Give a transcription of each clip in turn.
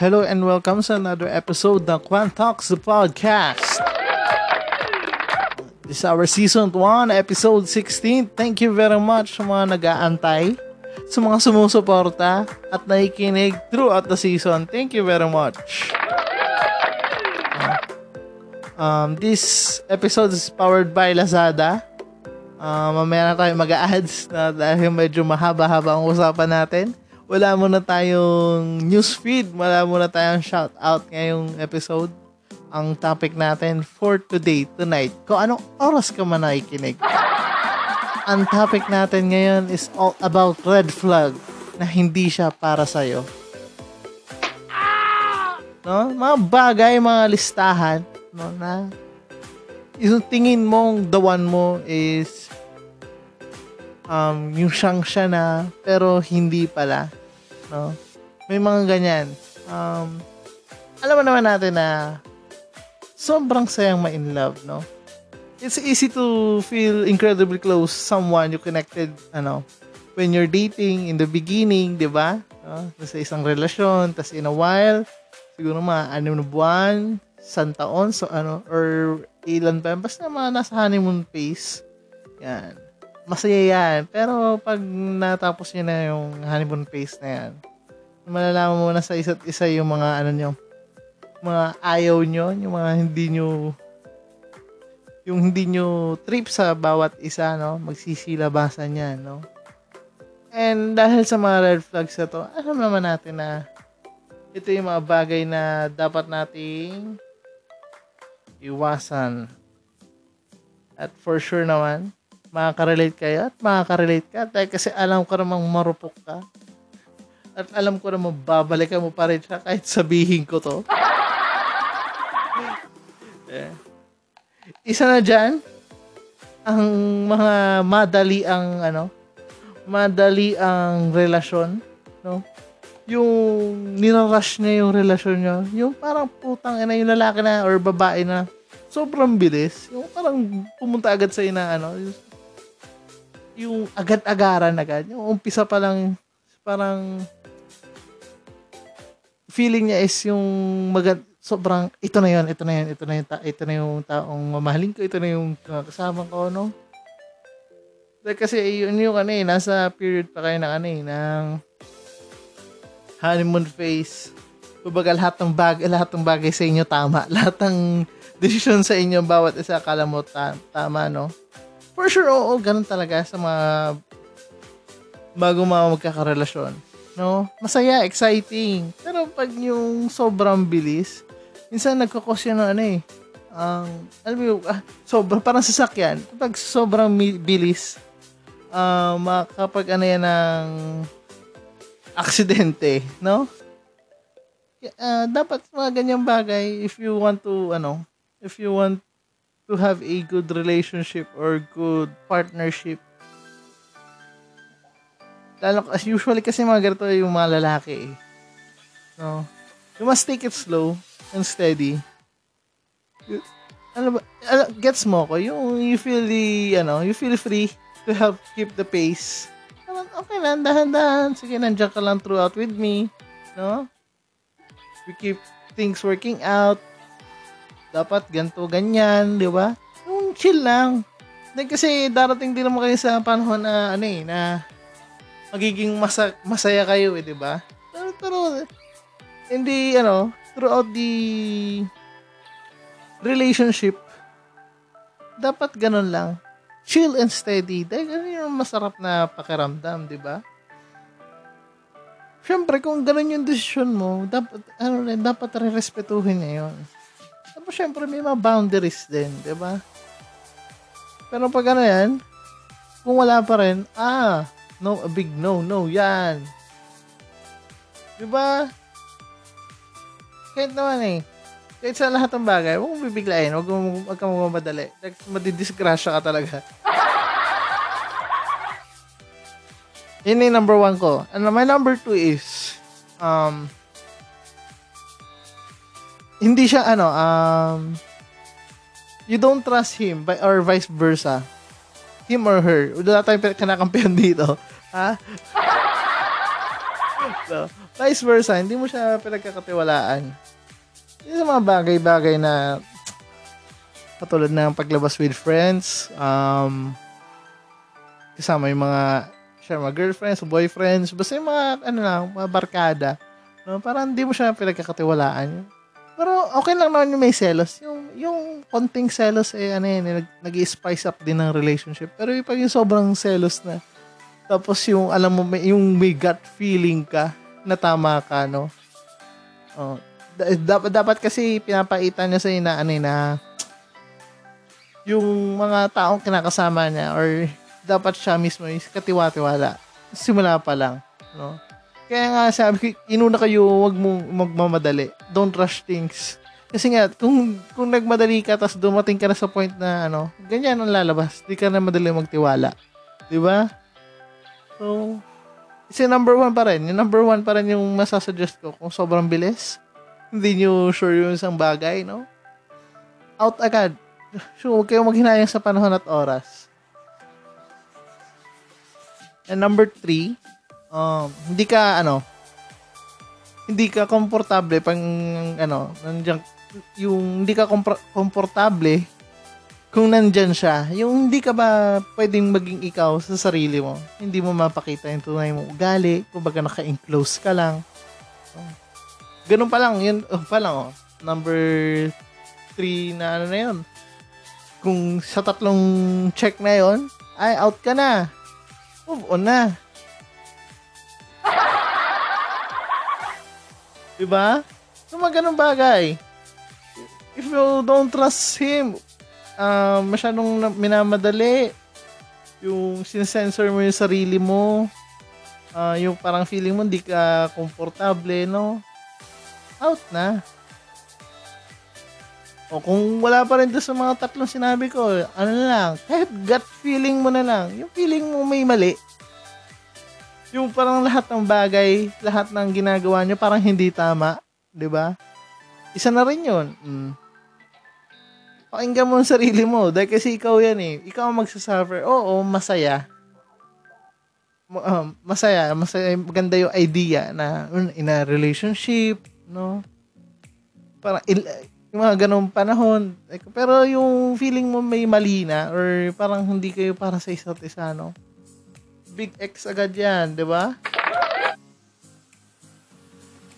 Hello and welcome sa another episode ng Quan Talks the Podcast. This is our season 1, episode 16. Thank you very much sa mga nag-aantay, sa mga sumusuporta at nakikinig throughout the season. Thank you very much. Um, this episode is powered by Lazada. Uh, mamaya na tayo mag-ads na dahil medyo mahaba-haba ang usapan natin wala muna tayong newsfeed, wala muna tayong shout out ngayong episode. Ang topic natin for today, tonight, kung anong oras ka man nakikinig. Ang topic natin ngayon is all about red flag na hindi siya para sa'yo. No? Mga bagay, mga listahan, no, na yung tingin mong the one mo is um, yung siyang siya na, pero hindi pala no? May mga ganyan. Um, alam mo naman natin na sobrang sayang ma-in love, no? It's easy to feel incredibly close someone you connected, ano, when you're dating in the beginning, di ba? No? Sa isang relasyon, tas in a while, siguro mga anim na buwan, isang taon, so ano, or ilan pa, basta mga nasa honeymoon phase. Yan masaya yan. Pero pag natapos niyo na yung honeymoon phase na yan, malalaman mo na sa isa't isa yung mga ano nyo, mga ayaw nyo, yung mga hindi nyo, yung hindi nyo trip sa bawat isa, no? Magsisilabasan yan, no? And dahil sa mga red flags na to, alam naman natin na ito yung mga bagay na dapat nating iwasan. At for sure naman, makaka-relate kayo at makaka-relate ka dahil kasi alam ko namang marupok ka. At alam ko namang babalikan mo pa rin siya kahit sabihin ko to. yeah. Isa na dyan, ang mga madali ang ano, madali ang relasyon, no? Yung nirarush niya yung relasyon niya, yung parang putang ina yung lalaki na or babae na sobrang bilis. Yung parang pumunta agad sa ina, ano, yung agad-agaran agad. Yung umpisa pa lang, parang feeling niya is yung magand sobrang ito na yon ito na yon ito na yung ta- ito na yung taong mamahalin ko ito na yung kasama ko no? Dahil kasi yun yung ano eh nasa period pa kayo ng ano eh ng honeymoon phase. Kumbaga lahat ng bagay lahat ng bagay sa inyo tama. Lahat ng decision sa inyo bawat isa akala mo ta- tama no For sure, oo, ganun talaga sa mga bago mga magkakarelasyon. No? Masaya, exciting. Pero pag yung sobrang bilis, minsan nagkakos ng ano eh. Ang, um, alam mo ah, sobra, parang sasakyan. Pag sobrang bilis, uh, makapag ano yan ng aksidente, no? Uh, dapat mga ganyang bagay if you want to, ano, if you want to have a good relationship or good partnership. Lalo, as usually kasi mga ganito yung mga lalaki eh. No? You must take it slow and steady. You, ano ba, ano, gets mo ko, yung you feel the, ano, you feel free to help keep the pace. Okay lang, dahan-dahan. Sige, nandiyan ka lang throughout with me. No? We keep things working out dapat ganto ganyan, di ba? Yung chill lang. Then, kasi darating din naman kayo sa panahon na ano eh, na magiging masa, masaya kayo eh, di ba? Pero, pero, hindi, ano, throughout the relationship, dapat ganun lang. Chill and steady. Dahil ano yung masarap na pakiramdam, di ba? Siyempre, kung ganun yung desisyon mo, dapat, ano rin, dapat re-respetuhin niya yun. Tapos syempre may mga boundaries din, di ba? Pero pag ano yan, kung wala pa rin, ah, no, a big no, no, yan. Diba? Kahit naman eh, kahit sa lahat ng bagay, huwag mong bibiglayin, huwag mong, huwag kang mamadali. Like, madidisgrasya ka talaga. Yun yung number one ko. And my number two is, um, hindi siya, ano, um, you don't trust him, or vice versa. Him or her. Wala tayong kanakampihan dito. Ha? so, vice versa, hindi mo siya pinagkakatiwalaan. Yung sa mga bagay-bagay na katulad ng paglabas with friends, um, kasama yung mga siya, mga girlfriends, boyfriends, basta yung mga, ano lang, mga barkada. No? Parang hindi mo siya pinagkakatiwalaan. Pero okay lang naman yung may selos. Yung, yung konting selos, eh, ano yun, eh, nag, spice up din ng relationship. Pero yung pag yung sobrang selos na, tapos yung, alam mo, may, yung may gut feeling ka, na tama ka, no? Oh, dapat dapat kasi pinapaitan niya sa na ano na yung mga taong kinakasama niya or dapat siya mismo is katiwa-tiwala. Simula pa lang, no? Kaya nga sabi ko, inuna kayo, wag mong magmamadali. Don't rush things. Kasi nga, kung, kung nagmadali ka, tapos dumating ka na sa point na, ano, ganyan ang lalabas. Di ka na madali magtiwala. Di ba? So, kasi number one pa rin. Yung number one pa rin yung masasuggest ko kung sobrang bilis. Hindi nyo sure yung isang bagay, no? Out agad. So, huwag kayong maghinayang sa panahon at oras. And number three, um, hindi ka, ano, hindi ka komportable pang, ano, nandiyan, yung hindi ka kompor- komportable kung nandyan siya. Yung hindi ka ba pwedeng maging ikaw sa sarili mo. Hindi mo mapakita yung tunay mong ugali. Kumbaga naka-enclose ka lang. Ganun pa lang. Yun oh, pa lang, oh. Number three na ano na yun. Kung sa tatlong check na yon ay out ka na move on na. Diba? So, mga ganun bagay. If you don't trust him, uh, masyadong minamadali, yung sinsensor mo yung sarili mo, uh, yung parang feeling mo hindi ka komportable, no? Out na. O kung wala pa rin doon sa mga tatlong sinabi ko, ano na lang, kahit gut feeling mo na lang, yung feeling mo may mali, yung parang lahat ng bagay, lahat ng ginagawa nyo parang hindi tama, di ba? Isa na rin yun. Mm. Pakinggan mo ang sarili mo, dahil kasi ikaw yan eh. Ikaw ang magsasuffer. Oo, masaya. Um, masaya, masaya, maganda yung idea na in a relationship, no? Parang, yung mga ganong panahon. Pero yung feeling mo may mali na or parang hindi kayo para sa isa't isa, no? Big X agad yan, di ba?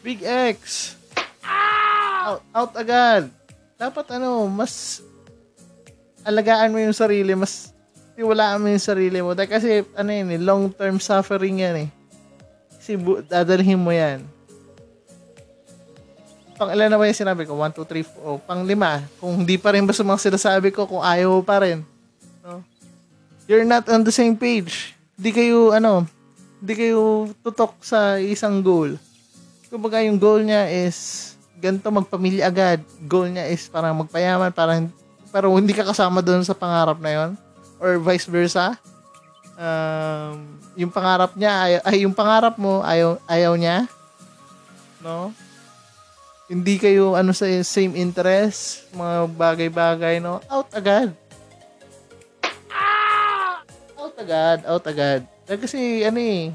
Big X! Out, out agad! Dapat ano, mas alagaan mo yung sarili, mas tiwalaan mo yung sarili mo. Dahil kasi, ano yun, eh, long-term suffering yan eh. Kasi bu- dadalhin mo yan pang ilan na ba yung sinabi ko? 1, 2, 3, 4. Oh, pang lima. Kung hindi pa rin ba sa mga sinasabi ko, kung ayaw pa rin. No? You're not on the same page. Hindi kayo, ano, hindi kayo tutok sa isang goal. Kumbaga yung goal niya is ganito magpamilya agad. Goal niya is parang magpayaman, parang pero hindi ka kasama doon sa pangarap na yon or vice versa. Um, yung pangarap niya ay, ay yung pangarap mo ayaw ayaw niya. No? hindi kayo ano sa same interest, mga bagay-bagay, no? Out agad. Agad, out agad. Kasi ano eh,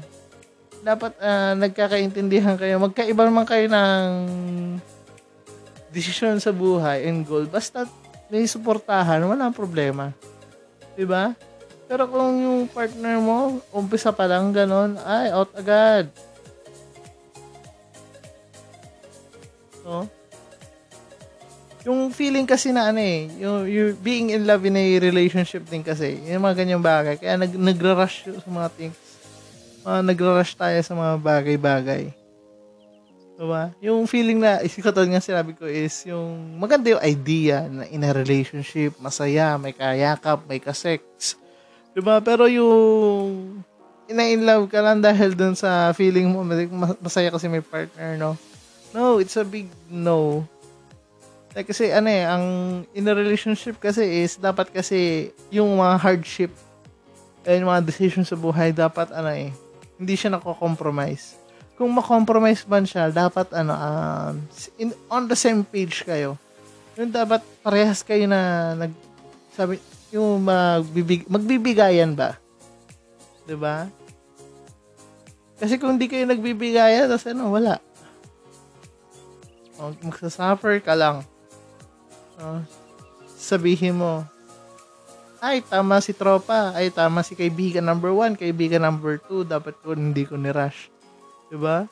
dapat uh, nagkakaintindihan kayo. Magkaiba naman kayo ng desisyon sa buhay and goal. Basta may suportahan, wala problema. 'Di ba? Pero kung yung partner mo, umpisa pa lang ganon, ay, out agad. No? Yung feeling kasi na ano eh, yung, you being in love in a relationship din kasi, yung mga ganyang bagay. Kaya nag, nagra-rush sa mga things. Uh, nagra-rush tayo sa mga bagay-bagay. Diba? Yung feeling na, katulad nga sinabi ko is yung maganda yung idea na in a relationship, masaya, may kayakap, may kasex. Diba? Pero yung ina-in love ka lang dahil dun sa feeling mo, masaya kasi may partner, no? No, it's a big no. Like, kasi ano eh, ang in a relationship kasi is dapat kasi yung mga hardship and mga decisions sa buhay dapat ano eh, hindi siya nako-compromise kung ma-compromise man siya, dapat ano, um, in, on the same page kayo. Yung dapat parehas kayo na nag, sabi, yung magbibig, magbibigayan ba? 'Di ba? Kasi kung hindi kayo nagbibigayan, tapos ano, wala. O, magsasuffer ka lang. O, sabihin mo, ay, tama si tropa. Ay, tama si kaibigan number one, kaibigan number two. Dapat ko hindi ko ni-rush. Diba?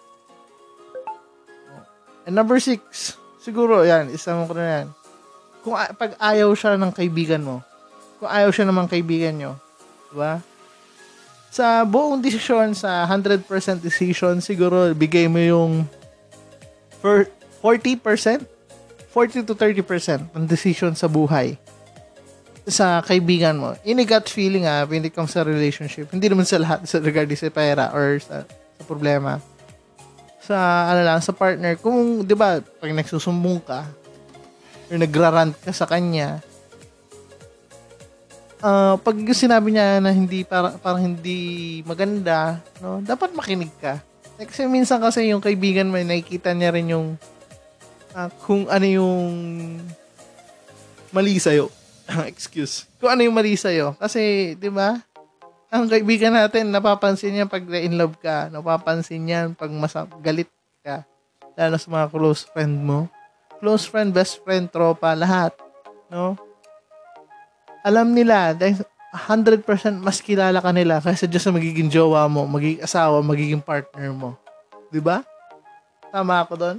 And number six, siguro, yan, isama ko na yan. Kung pag ayaw siya ng kaibigan mo, kung ayaw siya naman kaibigan nyo, diba? Sa buong desisyon, sa 100% decision, siguro, bigay mo yung 40%, 40 to 30% ng decision sa buhay sa kaibigan mo. In a gut feeling ah, when it comes sa relationship, hindi naman sa lahat sa regarding sa pera or sa sa problema. Sa ano lang sa partner. Kung 'di ba pag nagsusumbong ka or nagrarant ka sa kanya uh, pag sinabi niya na hindi para parang hindi maganda no dapat makinig ka. Eh, kasi minsan kasi yung kaibigan mo nakikita niya rin yung kung ano yung mali sa'yo. Excuse. Kung ano yung mali sa'yo. Kasi, di ba? ang kaibigan natin, napapansin niya pag in love ka. Napapansin niya pag masap, galit ka. Lalo sa mga close friend mo. Close friend, best friend, tropa, lahat. No? Alam nila, dahil 100% mas kilala ka nila kaysa just sa magiging jowa mo, magiging asawa, magiging partner mo. 'Di ba? Tama ako doon?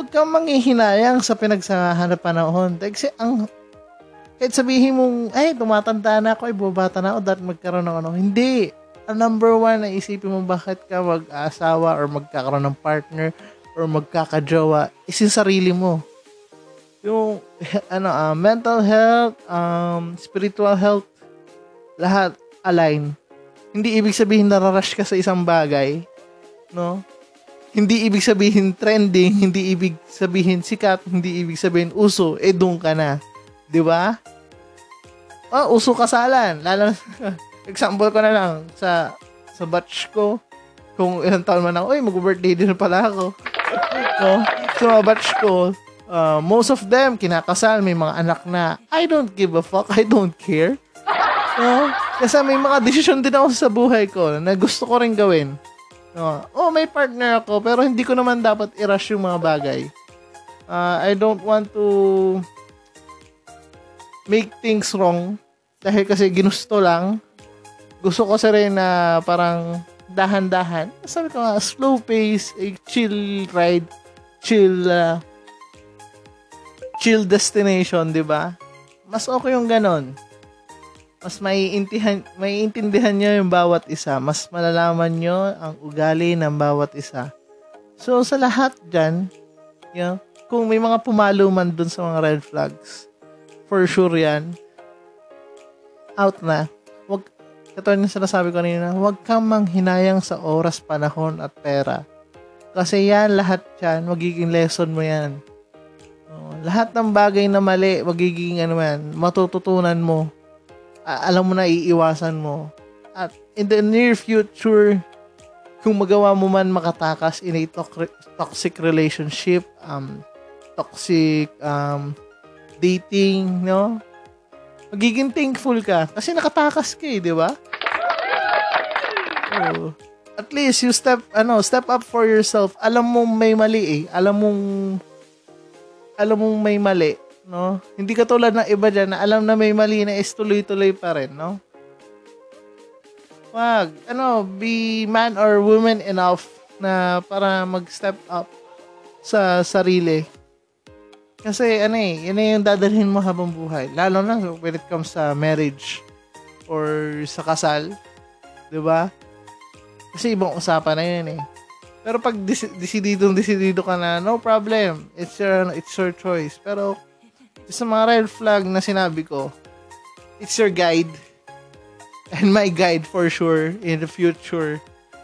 Huwag kang manghihinayang sa pinagsahanap panahon. Kasi ang kahit sabihin mong, ay, tumatanda na ako, ay, bubata na ako, dapat magkaroon ng ano. Hindi. Ang number one na isipin mo bakit ka mag-asawa or magkakaroon ng partner or magkakajowa is yung sarili mo. Yung, ano, uh, mental health, um, spiritual health, lahat align. Hindi ibig sabihin nararush ka sa isang bagay, no? Hindi ibig sabihin trending, hindi ibig sabihin sikat, hindi ibig sabihin uso, eh doon ka na. 'Di ba? Oh, uso kasalan. Lalo example ko na lang sa sa batch ko kung ilang taon man ako, uy, mag-birthday din pala ako. no? So, mga batch ko, uh, most of them, kinakasal, may mga anak na, I don't give a fuck, I don't care. No? Kasi may mga desisyon din ako sa buhay ko na gusto ko rin gawin. No? Oh, may partner ako, pero hindi ko naman dapat i-rush yung mga bagay. Uh, I don't want to make things wrong dahil kasi ginusto lang. Gusto ko sa rin na parang dahan-dahan. Sabi ko nga, slow pace, a chill ride, chill, uh, chill destination, di ba? Mas okay yung ganon. Mas maiintindihan, maiintindihan nyo yung bawat isa. Mas malalaman nyo ang ugali ng bawat isa. So, sa lahat dyan, you know, kung may mga pumalo man dun sa mga red flags, for sure yan. Out na. Wag, katulad ng sinasabi ko kanina, huwag kang manghinayang sa oras, panahon, at pera. Kasi yan, lahat yan, magiging lesson mo yan. Oh, lahat ng bagay na mali, magiging ano yan, matututunan mo. Alam mo na, iiwasan mo. At in the near future, kung magawa mo man makatakas in a to- toxic relationship, um, toxic um, dating, no? Magiging thankful ka kasi nakatakas ka eh, di ba? Oh. At least you step ano, step up for yourself. Alam mo may mali eh. Alam mong alam mong may mali, no? Hindi ka tulad ng iba diyan na alam na may mali na is tuloy-tuloy pa rin, no? Wag, ano, be man or woman enough na para mag-step up sa sarili kasi ano eh, yun yung dadalhin mo habang buhay. Lalo na when it comes sa marriage or sa kasal. ba? Kasi ibang usapan na yun eh. Pero pag dis- desididong desidido ka na, no problem. It's your, it's your choice. Pero, sa mga red flag na sinabi ko, it's your guide. And my guide for sure in the future.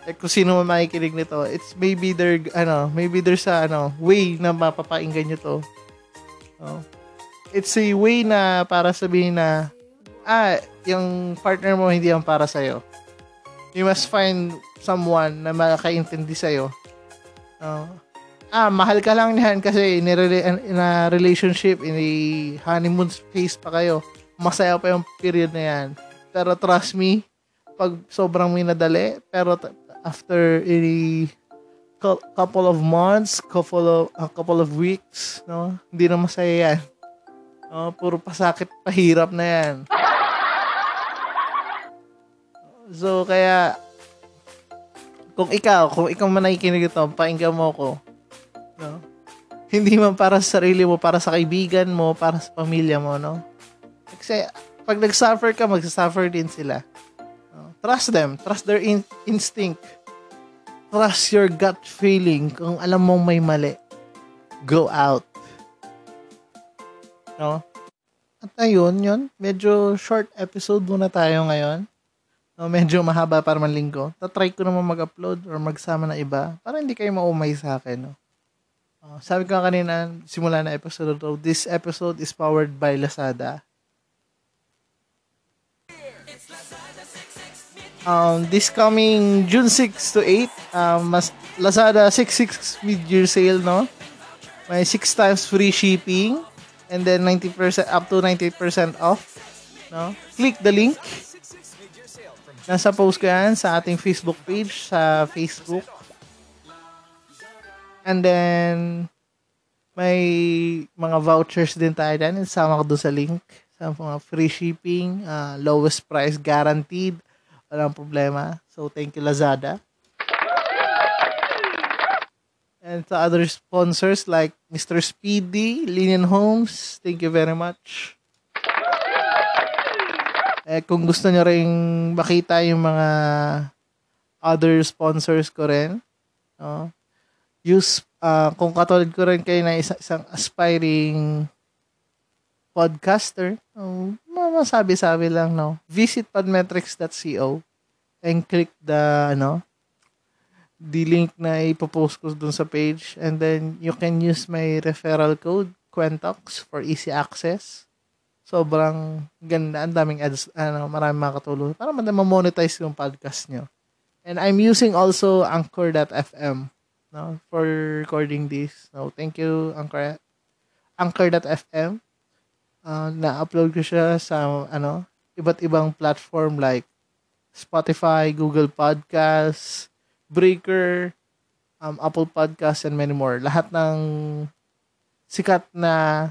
Like, kung sino man makikinig nito, it's maybe there, ano, maybe there's a, ano, way na mapapainggan nyo to. Oh. It's a way na para sabihin na, ah, yung partner mo hindi yan para sa'yo. You must find someone na makakaintindi sa'yo. Oh. Ah, mahal ka lang niyan kasi in a, in a relationship, in a honeymoon phase pa kayo. Masaya pa yung period na yan. Pero trust me, pag sobrang minadali, pero after a couple of months, couple of a couple of weeks, no? Hindi na masaya yan. No, puro pasakit, pahirap na yan. So, kaya, kung ikaw, kung ikaw man nakikinig ito, painggan mo ko. No? Hindi man para sa sarili mo, para sa kaibigan mo, para sa pamilya mo, no? Kasi, pag nag-suffer ka, mag-suffer din sila. No? Trust them. Trust their in- instinct. Trust your gut feeling. Kung alam mong may mali, go out. No? At ayun, yun. Medyo short episode muna tayo ngayon. No, medyo mahaba para man linggo. Tatry ko naman mag-upload or magsama na iba para hindi kayo maumay sa akin. No? Uh, sabi ko kanina, simula na episode to, this episode is powered by Lazada. Um, this coming June 6 to 8, um, mas Lazada 66 mid-year sale, no? May 6 times free shipping and then 90% up to 90% off, no? Click the link Nasa post ko yan sa ating Facebook page sa Facebook. And then, may mga vouchers din tayo dyan. Isama ko doon sa link. Sa mga free shipping, uh, lowest price guaranteed. Walang problema. So, thank you Lazada. And to other sponsors like Mr. Speedy, Linian Homes, thank you very much. Eh, kung gusto nyo rin makita yung mga other sponsors ko rin, no? Use, uh, kung katulad ko rin kayo na isa, isang aspiring podcaster, no? masabi-sabi lang, no? Visit podmetrics.co and click the, ano, the link na ipopost ko dun sa page and then you can use my referral code, Quentox, for easy access sobrang ganda. Ang daming ads, ano, maraming makatulong para ma-monetize yung podcast nyo. And I'm using also Anchor.fm no, for recording this. So, thank you, Anchor, Anchor.fm. Uh, na-upload ko siya sa, ano, iba't ibang platform like Spotify, Google Podcasts, Breaker, um, Apple Podcasts, and many more. Lahat ng sikat na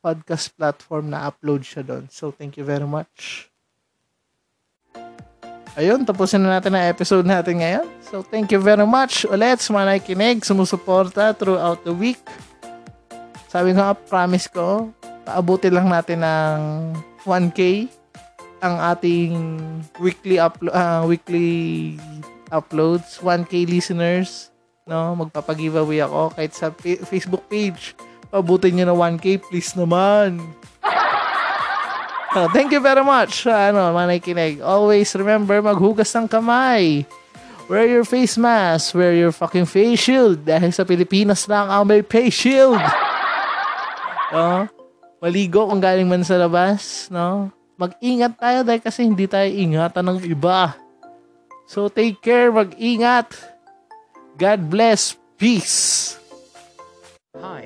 podcast platform na upload siya doon. So, thank you very much. Ayun, tapusin na natin ang episode natin ngayon. So, thank you very much ulit sa mga nakikinig, sumusuporta throughout the week. Sabi ko promise ko, paabuti lang natin ng 1K ang ating weekly uplo- uh, weekly uploads, 1K listeners, no? Magpapag-giveaway ako kahit sa Facebook page Abutin nyo na 1K, please naman. Oh, thank you very much, ano, mga nakikinig. Always remember, maghugas ng kamay. Wear your face mask. Wear your fucking face shield. Dahil sa Pilipinas lang ang may face shield. Oh, maligo kung galing man sa labas. No? Mag-ingat tayo dahil kasi hindi tayo ingatan ng iba. So take care, mag-ingat. God bless. Peace.